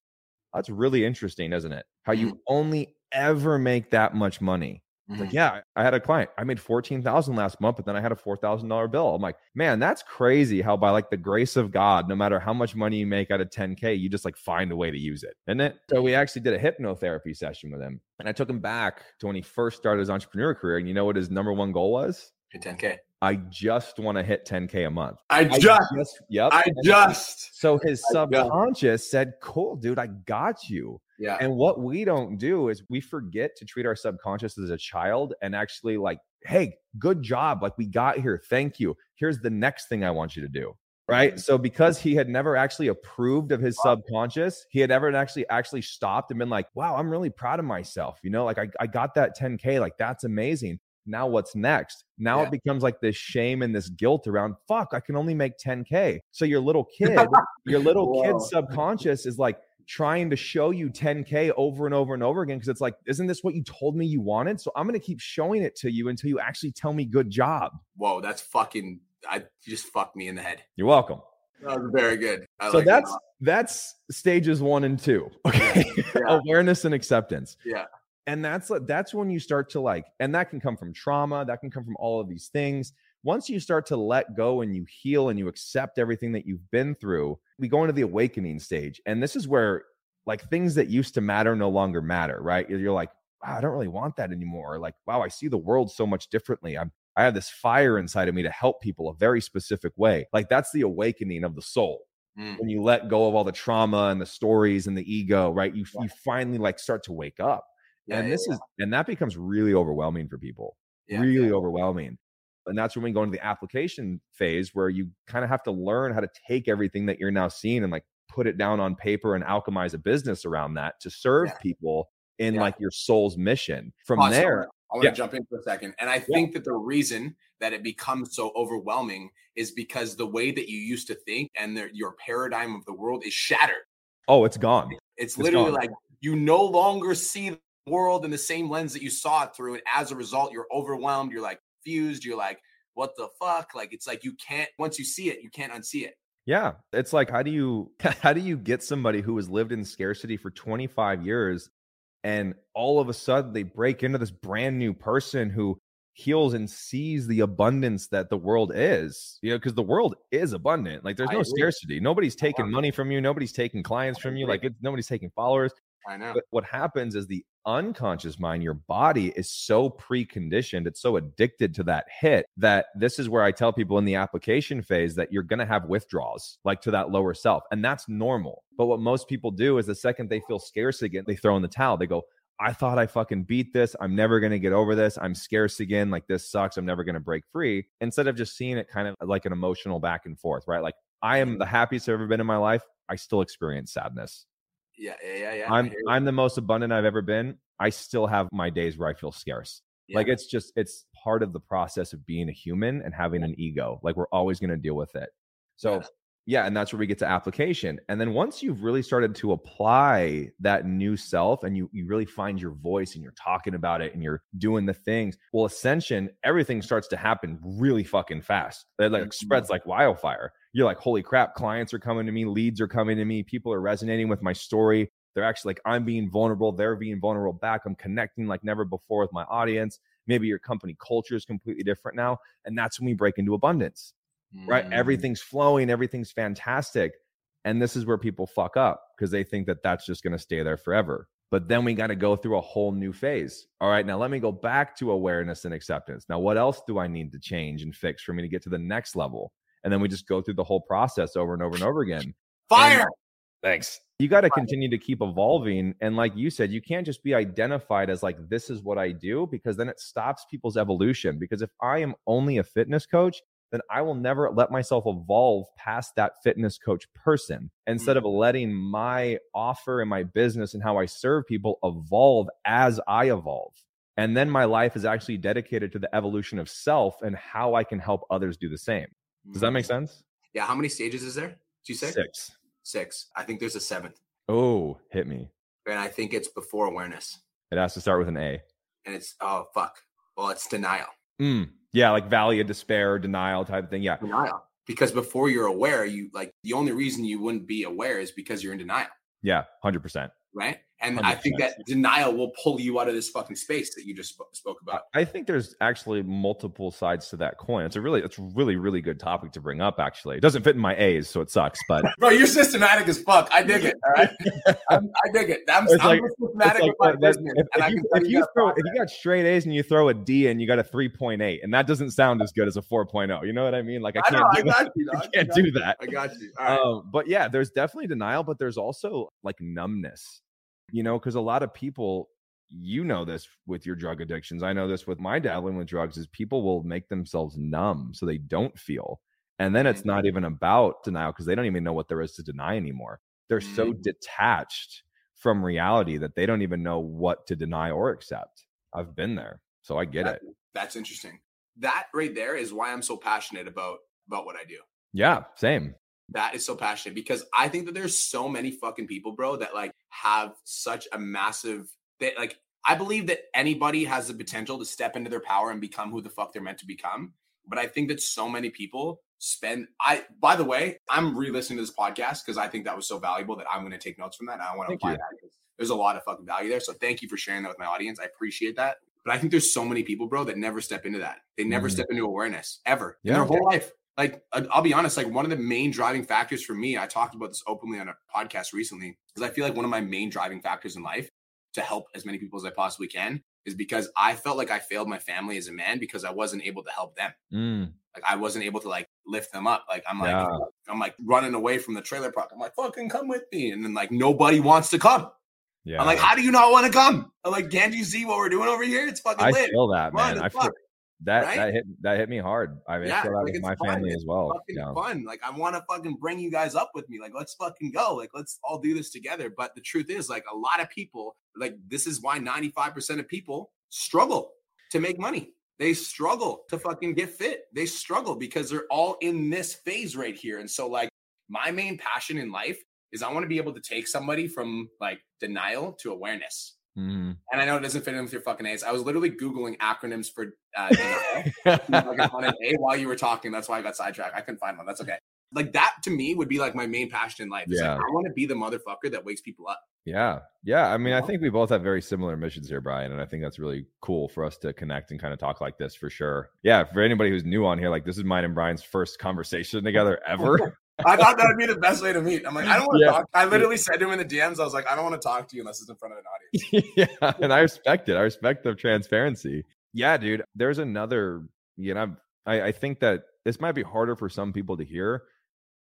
That's really interesting, isn't it? How you mm-hmm. only ever make that much money. Mm-hmm. Like, yeah, I had a client. I made fourteen thousand last month, but then I had a four thousand dollar bill. I'm like, man, that's crazy. How by like the grace of God, no matter how much money you make out of ten k, you just like find a way to use it, isn't it? So we actually did a hypnotherapy session with him, and I took him back to when he first started his entrepreneur career. And you know what his number one goal was? Hit ten k. I just want to hit 10K a month. I just, I just yep. I just. So his subconscious said, Cool, dude, I got you. Yeah. And what we don't do is we forget to treat our subconscious as a child and actually like, hey, good job. Like we got here. Thank you. Here's the next thing I want you to do. Right. Mm-hmm. So because he had never actually approved of his subconscious, he had never actually actually stopped and been like, wow, I'm really proud of myself. You know, like I, I got that 10K. Like that's amazing. Now what's next? Now yeah. it becomes like this shame and this guilt around, fuck, I can only make 10K. So your little kid, your little kid subconscious is like, trying to show you 10K over and over and over again because it's like, isn't this what you told me you wanted? So I'm going to keep showing it to you until you actually tell me good job. Whoa, that's fucking, I just fucked me in the head. You're welcome. That was very good. I so like that's that's stages one and two. Okay. Yeah. Awareness and acceptance. Yeah. And that's that's when you start to like, and that can come from trauma, that can come from all of these things once you start to let go and you heal and you accept everything that you've been through, we go into the awakening stage. And this is where like things that used to matter no longer matter, right? You're like, wow, I don't really want that anymore. Like, wow, I see the world so much differently. I'm I have this fire inside of me to help people a very specific way. Like that's the awakening of the soul. Mm. When you let go of all the trauma and the stories and the ego, right? You yeah. you finally like start to wake up. Yeah, and this yeah. is and that becomes really overwhelming for people. really overwhelming. And that's when we go into the application phase where you kind of have to learn how to take everything that you're now seeing and like put it down on paper and alchemize a business around that to serve yeah. people in yeah. like your soul's mission. From awesome. there, I want yeah. to jump in for a second. And I think that the reason that it becomes so overwhelming is because the way that you used to think and the, your paradigm of the world is shattered. Oh, it's gone. It's, it's literally gone. like you no longer see the world in the same lens that you saw it through. And as a result, you're overwhelmed. You're like, confused. You're like, what the fuck? Like it's like you can't once you see it, you can't unsee it. Yeah, it's like how do you how do you get somebody who has lived in scarcity for 25 years and all of a sudden they break into this brand new person who heals and sees the abundance that the world is you know because the world is abundant like there's no scarcity nobody's taking money from you nobody's taking clients from you like it's, nobody's taking followers I know. But what happens is the unconscious mind, your body is so preconditioned, it's so addicted to that hit that this is where I tell people in the application phase that you're going to have withdrawals like to that lower self. And that's normal. But what most people do is the second they feel scarce again, they throw in the towel. They go, I thought I fucking beat this. I'm never going to get over this. I'm scarce again. Like this sucks. I'm never going to break free. Instead of just seeing it kind of like an emotional back and forth, right? Like I am the happiest I've ever been in my life. I still experience sadness. Yeah, yeah, yeah. yeah. I'm I'm the most abundant I've ever been. I still have my days where I feel scarce. Yeah. Like it's just it's part of the process of being a human and having an ego. Like we're always going to deal with it. So Yeah. Yeah, and that's where we get to application. And then once you've really started to apply that new self and you you really find your voice and you're talking about it and you're doing the things, well, ascension, everything starts to happen really fucking fast. It like spreads mm-hmm. like wildfire. You're like, holy crap, clients are coming to me, leads are coming to me, people are resonating with my story. They're actually like, I'm being vulnerable, they're being vulnerable back. I'm connecting like never before with my audience. Maybe your company culture is completely different now. And that's when we break into abundance right? Mm. Everything's flowing, everything's fantastic. And this is where people fuck up because they think that that's just going to stay there forever. But then we got to go through a whole new phase. All right, now let me go back to awareness and acceptance. Now, what else do I need to change and fix for me to get to the next level? And then we just go through the whole process over and over and over again. Fire. Thanks. You got to continue to keep evolving. And like you said, you can't just be identified as like, this is what I do, because then it stops people's evolution. Because if I am only a fitness coach, then I will never let myself evolve past that fitness coach person instead of letting my offer and my business and how I serve people evolve as I evolve. And then my life is actually dedicated to the evolution of self and how I can help others do the same. Does that make sense? Yeah. How many stages is there? Did you say Six. Six. I think there's a seventh, Oh, hit me. and I think it's before awareness, It has to start with an A. and it's oh fuck. Well, it's denial. Mm. Yeah, like valley of despair, denial type of thing. Yeah. Denial. Because before you're aware, you like the only reason you wouldn't be aware is because you're in denial, Yeah. 100%. right? And I think that denial will pull you out of this fucking space that you just sp- spoke about. I think there's actually multiple sides to that coin. It's a really, it's really, really good topic to bring up. Actually, it doesn't fit in my A's, so it sucks. But Bro, you're systematic as fuck. I dig it. All right, I dig it. I'm, It's I'm like- systematic It's with my like, that- business, if, and I if you, if you you that throw, if you got straight A's and you throw a D and you got a 3.8, and that doesn't sound as good as a 4.0. You know what I mean? Like I I can't, know. I do, got you. I can't do you. that. I got you. All right. Um, but yeah, there's definitely denial, but there's also like numbness, you know, because a lot of people, you know, this with your drug addictions. I know this with my dabbling with drugs is people will make themselves numb so they don't feel. And then it's not even about denial because they don't even know what there is to deny anymore. They're so Mm. detached from reality that they don't even know what to deny or accept. I've been there, so I get That- it. That's interesting. That right there is why I'm so passionate about about what I do. Yeah, same. That is so passionate because I think that there's so many fucking people, bro, that like have such a massive that like I believe that anybody has the potential to step into their power and become who the fuck they're meant to become. But I think that so many people spend I by the way, I'm re-listening to this podcast because I think that was so valuable that I'm gonna take notes from that. And I want to apply you. that because there's a lot of fucking value there. So thank you for sharing that with my audience. I appreciate that. But I think there's so many people, bro, that never step into that. They never Mhm. step into awareness ever in their whole life. Like I- I'll be honest, like one of the main driving factors for me, I talked about this openly on a podcast recently, because I feel like one of my main driving factors in life to help as many people as I possibly can is because I felt like I failed my family as a man because I wasn't able to help them. Mm, Like I wasn't able to like lift them up. Like I'm like Yeah. I'm like running away from the trailer park. I'm like, fucking come with me. And then like nobody wants to come. yeah. I'm like, how do you not want to come? I'm like, can't you see what we're doing over here? It's fucking I lit. feel that, Fun man. I feel that right? that hit that hit me hard. I mean, Yeah, I like, my fun. family It's as well. fucking Yeah. fun. Like I want to fucking bring you guys up with me. Like let's fucking go. Like let's all do this together. But the truth is, like a lot of people, like this is why 95% of people struggle to make money. They struggle to fucking get fit. They struggle because they're all in this phase right here. And so, like, my main passion in life is I want to be able to take somebody from like denial to awareness. Mhm. And I know it doesn't fit in with your fucking A's. I was literally Googling acronyms for uh. I an A while you were talking. That's why I got sidetracked. I couldn't find one. That's okay. Like that to me would be like my main passion in life. It's Yeah. like I want to be the motherfucker that wakes people up. Yeah. Yeah. I mean, I think we both have very similar missions here, Brian. And I think that's really cool for us to connect and kind of talk like this for sure. Yeah. For anybody who's new on here, like this is mine and Brian's first conversation together ever. I thought that would be the best way to meet. I'm like, I don't want to Yeah. talk. I literally said to him in the DMs, I was like, I don't want to talk to you unless it's in front of an audience. yeah. And I respect it. I respect the transparency. Yeah, dude. There's another, you know, I, I think that this might be harder for some people to hear,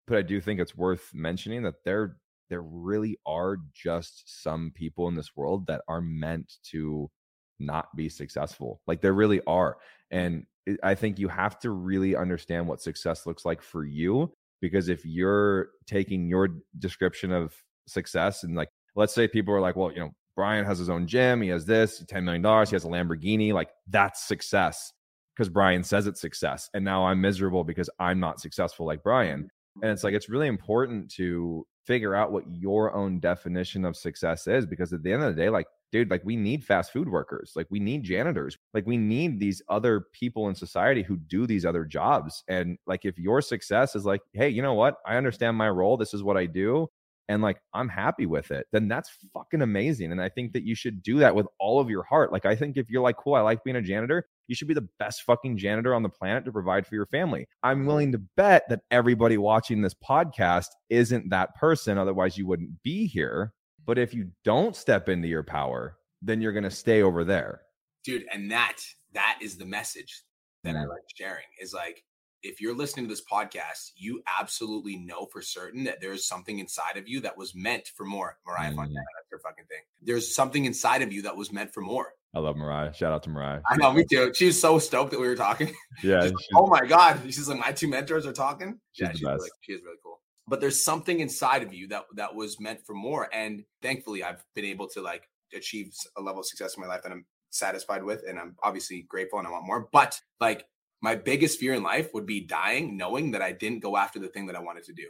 but I do think it's worth mentioning that there there really are just some people in this world that are meant to not be successful. Like there really are. And I think you have to really understand what success looks like for you. Because if you're taking your description of success and like, let's say people are like, well, you know, Brian has his own gym, he has this, $10 million, he has a Lamborghini, like that's success because Brian says it's success. And now I'm miserable because I'm not successful like Brian. And it's like, it's really important to figure out what your own definition of success is because at the end of the day, like, dude, like we need fast food workers, like we need janitors, like we need these other people in society who do these other jobs. And like, if your success is like, hey, you know what? I understand my role. This is what I do and like I'm happy with it, then that's fucking amazing. And I think that you should do that with all of your heart. Like, I think if you're like, cool, I like being a janitor, you should be the best fucking janitor on the planet to provide for your family. I'm willing to bet that everybody watching this podcast isn't that person. Otherwise, you wouldn't be here. But if you don't step into your power, then you're going to stay over there. Dude, and that that is the message that mm. I like sharing is like if you're listening to this podcast, you absolutely know for certain that there's something inside of you that was meant for more. Mariah mm. Fontana, that's her fucking thing. There's something inside of you that was meant for more. I love Mariah. Shout out to Mariah. I know, me too. She's so stoked that we were talking. Yeah. like, oh my God. She's like, my two mentors are talking. She's yeah, she's really, she is really cool. But there's something inside of you that that was meant for more. And thankfully, I've been able to like achieve a level of success in my life that I'm satisfied with. And I'm obviously grateful and I want more. But like my biggest fear in life would be dying knowing that I didn't go after the thing that I wanted to do.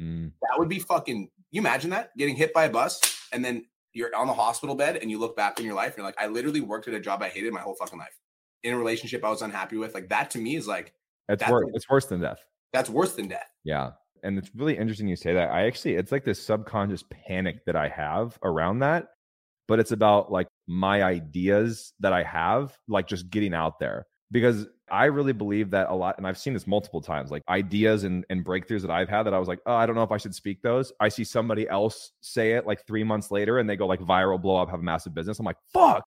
Mm. That would be fucking. You imagine that getting hit by a bus and then you're on the hospital bed and you look back in your life and you're like, I literally worked at a job I hated my whole fucking life, in a relationship I was unhappy with. Like that to me is like that's, that's worse. Like, it's worse than death. That's worse than death. Yeah, and it's really interesting you say that. I actually, it's like this subconscious panic that I have around that, but it's about like my ideas that I have, like just getting out there because I really believe that a lot, and I've seen this multiple times, like ideas and, and breakthroughs that I've had that I was like, oh, I don't know if I should speak those. I see somebody else say it like three months later and they go like viral, blow up, have a massive business. I'm like, fuck.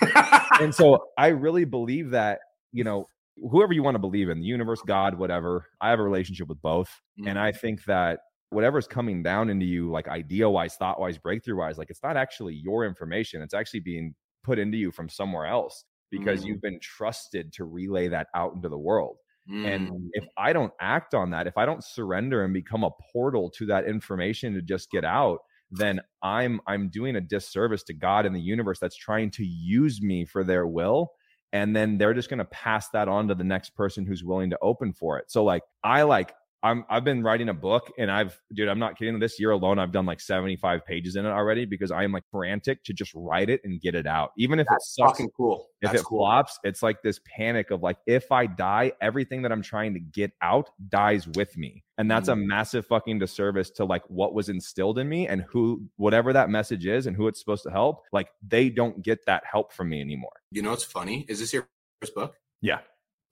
and so I really believe that, you know, whoever you want to believe in, the universe, God, whatever, I have a relationship with both. Mm-hmm. And I think that whatever's coming down into you, like idea wise, thought wise, breakthrough wise, like it's not actually your information. It's actually being put into you from somewhere else because mm. you've been trusted to relay that out into the world. Mm. And if I don't act on that, if I don't surrender and become a portal to that information to just get out, then I'm I'm doing a disservice to God and the universe that's trying to use me for their will and then they're just going to pass that on to the next person who's willing to open for it. So like I like I'm I've been writing a book and I've dude, I'm not kidding. This year alone, I've done like 75 pages in it already because I am like frantic to just write it and get it out. Even if That's it sucks, fucking cool. If That's it cool. flops, it's like this panic of like, if I die, everything that I'm trying to get out dies with me. And that's a mm-hmm. massive fucking disservice to like what was instilled in me and who whatever that message is and who it's supposed to help, like they don't get that help from me anymore. You know what's funny? Is this your first book? Yeah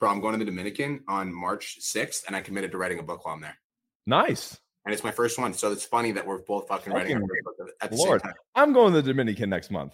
bro, I'm going to the Dominican on March 6th, and I committed to writing a book while I'm there. Nice. And it's my first one. So it's funny that we're both fucking, writing at the Lord. same time. I'm going to the Dominican next month.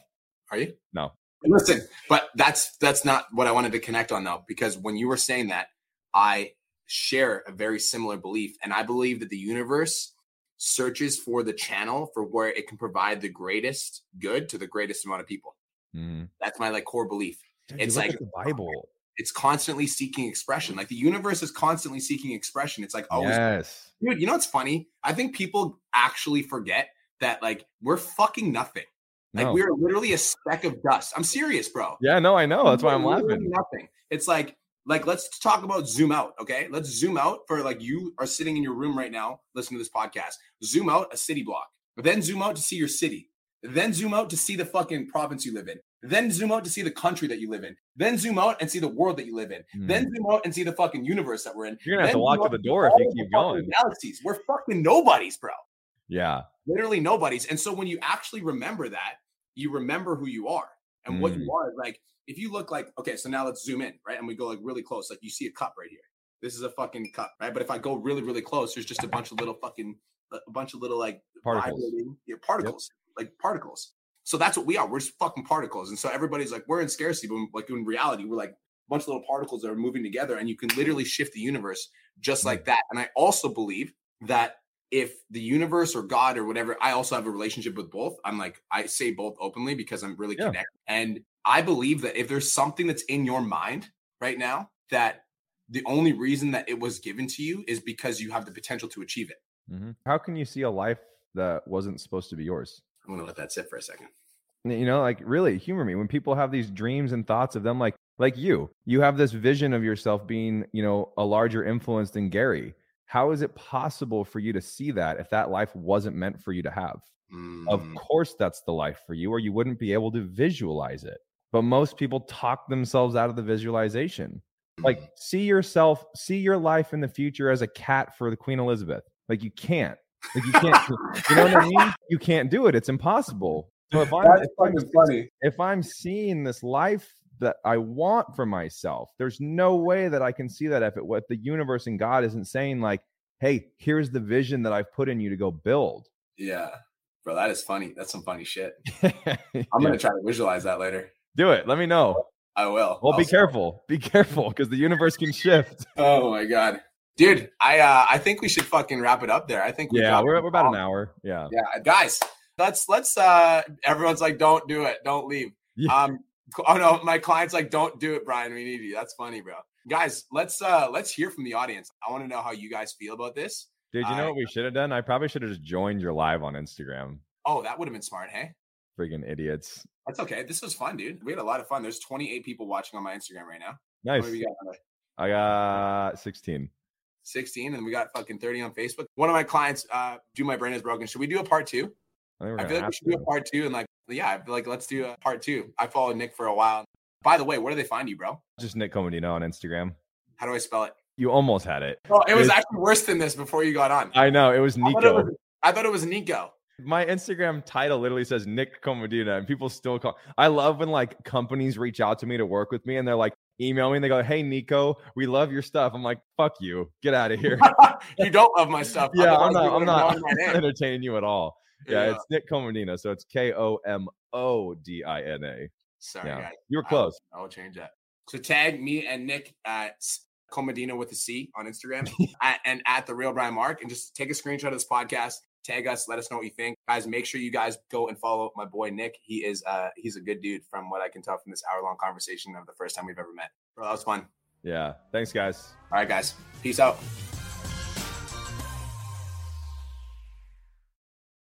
Are you? No. Listen, but that's that's not what I wanted to connect on though, because when you were saying that, I share a very similar belief. And I believe that the universe searches for the channel for where it can provide the greatest good to the greatest amount of people. Mm. That's my like core belief. Dude, it's like the Bible it's constantly seeking expression. Like the universe is constantly seeking expression. It's like, always, yes. dude, you know what's funny? I think people actually forget that like we're fucking nothing. Like no. we're literally a speck of dust. I'm serious, bro. Yeah, no, I know. That's why I'm laughing. Nothing. It's like like let's talk about zoom out, okay? Let's zoom out for like you are sitting in your room right now listening to this podcast. Zoom out a city block. But then zoom out to see your city. Then zoom out to see the fucking province you live in. Then zoom out to see the country that you live in. Then zoom out and see the world that you live in. Mm. Then zoom out and see the fucking universe that we're in. You're gonna have to walk to the door if you keep going. Galaxies. We're fucking nobodies, bro. Yeah. Literally nobodies. And so when you actually remember that, you remember who you are and mm. what you hmm. are. Like if you look like, okay, so now let's zoom in, right? And we go like really close. Like you see a cup right here. This is a fucking cup, right? But if I go really, really close, there's just a bunch of little fucking a bunch of little like particles, yeah, particles, yep. like particles. So that's what we are. We're just fucking particles. And so everybody's like, we're in scarcity, but like in reality, we're like a bunch of little particles that are moving together, and you can literally shift the universe just like that. And I also believe that if the universe or God or whatever, I also have a relationship with both. I'm like, I say both openly because I'm really Yeah. connected. And I believe that if there's something that's in your mind right now, that the only reason that it was given to you is because you have the potential to achieve it. Mhm. How can you see a life that wasn't supposed to be yours? I'm gonna let that sit for a second. you know like really humor me. When people have these dreams and thoughts of them like like you you have this vision of yourself being you know a larger influence than gary. How is it possible for you to see that if that life wasn't meant for you to have? Of Mm, course that's the life for you or you wouldn't be able to visualize it. But most people talk themselves out of the visualization. Like mm. see yourself see your life in the future as a cat for the queen elizabeth. Like you can't like you can't you know what i mean you can't do it it's impossible so if I'm, if I'm funny. if I'm seeing this life that I want for myself, there's no way that I can see that if it what the universe and God isn't saying like, hey, here's the vision that I've put in you to go build. Yeah, bro, that is funny. That's some funny shit. I'm gonna try to visualize that later. do it. Let me know. I will. Well, I'll be s- careful. Be careful because the universe can shift. Oh my god, dude! I uh, I think we should fucking wrap it up there. I think we yeah we're, we're about an hour. Yeah. Yeah, guys, let's let's. uh Everyone's like, don't do it, don't leave. Yeah. Um, oh no, my client's like, don't do it, Brian. We need you. That's funny, bro. Guys, let's uh let's hear from the audience. I want to know how you guys feel about this. Dude, you know I- what we should have done? I probably should have just joined your live on Instagram. Oh, that would have been smart. Hey, Friggin' idiots. that's okay. This was fun, dude. We had a lot of fun. There's 28 people watching on my Instagram right now. Nice. many we got? I got 16. 16 and we got fucking 30 on Facebook. One of my clients, uh, do my brain is broken. Should we do a part two? I, I feel like we should do a part two and like, yeah, I feel like let's do a part two. I followed Nick for a while. By the way, where do they find you, bro? Just Nick Comodino on Instagram. How do I spell it? You almost had it. Oh, it was actually worse than this before you got on. I know. It was I thought it Nico. was, I thought it was Nico. my Instagram title literally says Nick Komodina, and people still call. I love when like companies reach out to me to work with me, and they're like, email me, and they go, "Hey Nico, we love your stuff." I'm like, "Fuck you, get out of here." you don't love my stuff. yeah, I'm not. I'm not known my name. entertaining you at all. Yeah, Yeah. it's Nick Komodina, so it's K O M O D I N A. Sorry, Yeah, guys. you were close. I will change that. So tag me and Nick at Comedina with a C on Instagram at, and at the real Brian Mark and just take a screenshot of this podcast. Tag us, let us know what you think. Guys, make sure you guys go and follow my boy Nick. He is uh he's a good dude from what I can tell from this hour long conversation of the first time we've ever met. Bro, that was fun. Yeah, thanks, guys. All right, guys. Peace out.